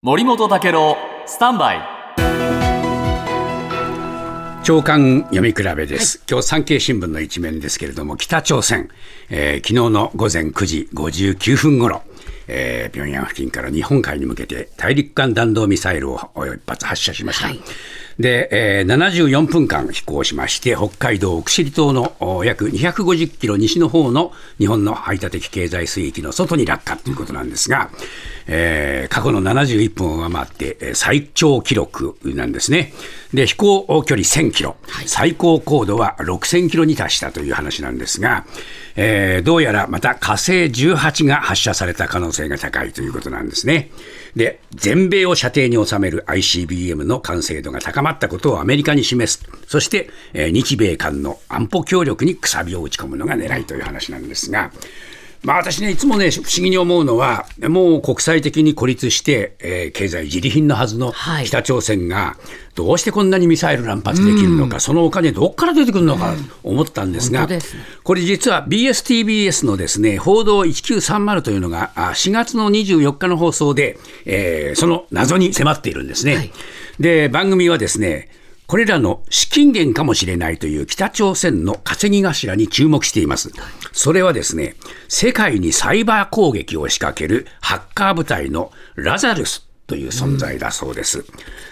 森本武郎スタンバイ。長官読み比べです、今日産経新聞の一面ですけれども北朝鮮、えー昨日の午前9時59分頃えー、平壌付近から日本海に向けて大陸間弾道ミサイルを一発発射しました。で、えー74分間飛行しまして、北海道奥尻島のお約250キロ西の方の日本の排他的経済水域の外に落下ということなんですが、えー過去の71分を上回って、えー最長記録なんですね。で、飛行距離1000キロ、最高高度は6000キロに達したという話なんですが、えーどうやらまた火星18が発射された可能性が高いということなんですね。で、全米を射程に収める ICBM の完成度が高まったことをアメリカに示す。そして、えー日米間の安保協力にくさびを打ち込むのが狙いという話なんですが、まあ私ね、いつもね、不思議に思うのは、もう国際的に孤立して、えー経済自利品のはずのはい。北朝鮮が、どうしてこんなにミサイル乱発できるのか、そのお金どっから出てくるのかと思ったんですが、本当ですね。これ実は BSTBS のですね、報道1930というのが、あ4月の24日の放送で、えーその謎に迫っているんですね。はい。で、番組はですね、これらの資金源かもしれないという北朝鮮の稼ぎ頭に注目しています。それはですね、世界にサイバー攻撃を仕掛けるハッカー部隊のラザルスという存在だそうです。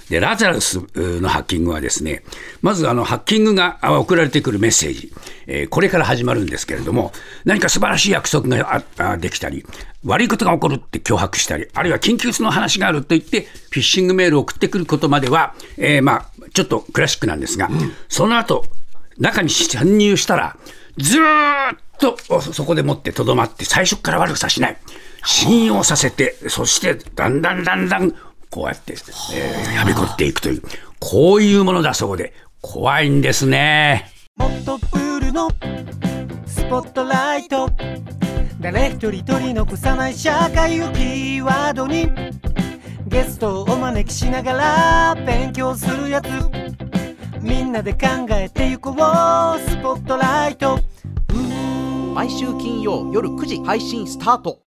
で、ラザルスのハッキングはですね、まずあのハッキングが送られてくるメッセージ、えーこれから始まるんですけれども、何か素晴らしい約束がああできたり、悪いことが起こるって脅迫したり、あるいは緊急の話があると言って、フィッシングメールを送ってくることまでは、えーまあ、ちょっとクラシックなんですが、その後、中に参入したら、ずーっとそこでもってとどまって、最初から悪さしない。信用させて、そしてだんだんだんだん、こうやって、えー、はびこっていくという、こういうものだそうで、怖いんですね。もっとプールのスポットライト誰一人取り残さない社会をキーワードにゲストをお招きしながら勉強するやつ。みんなで考えてゆこう。スポットライト。毎週金曜夜9時配信スタート。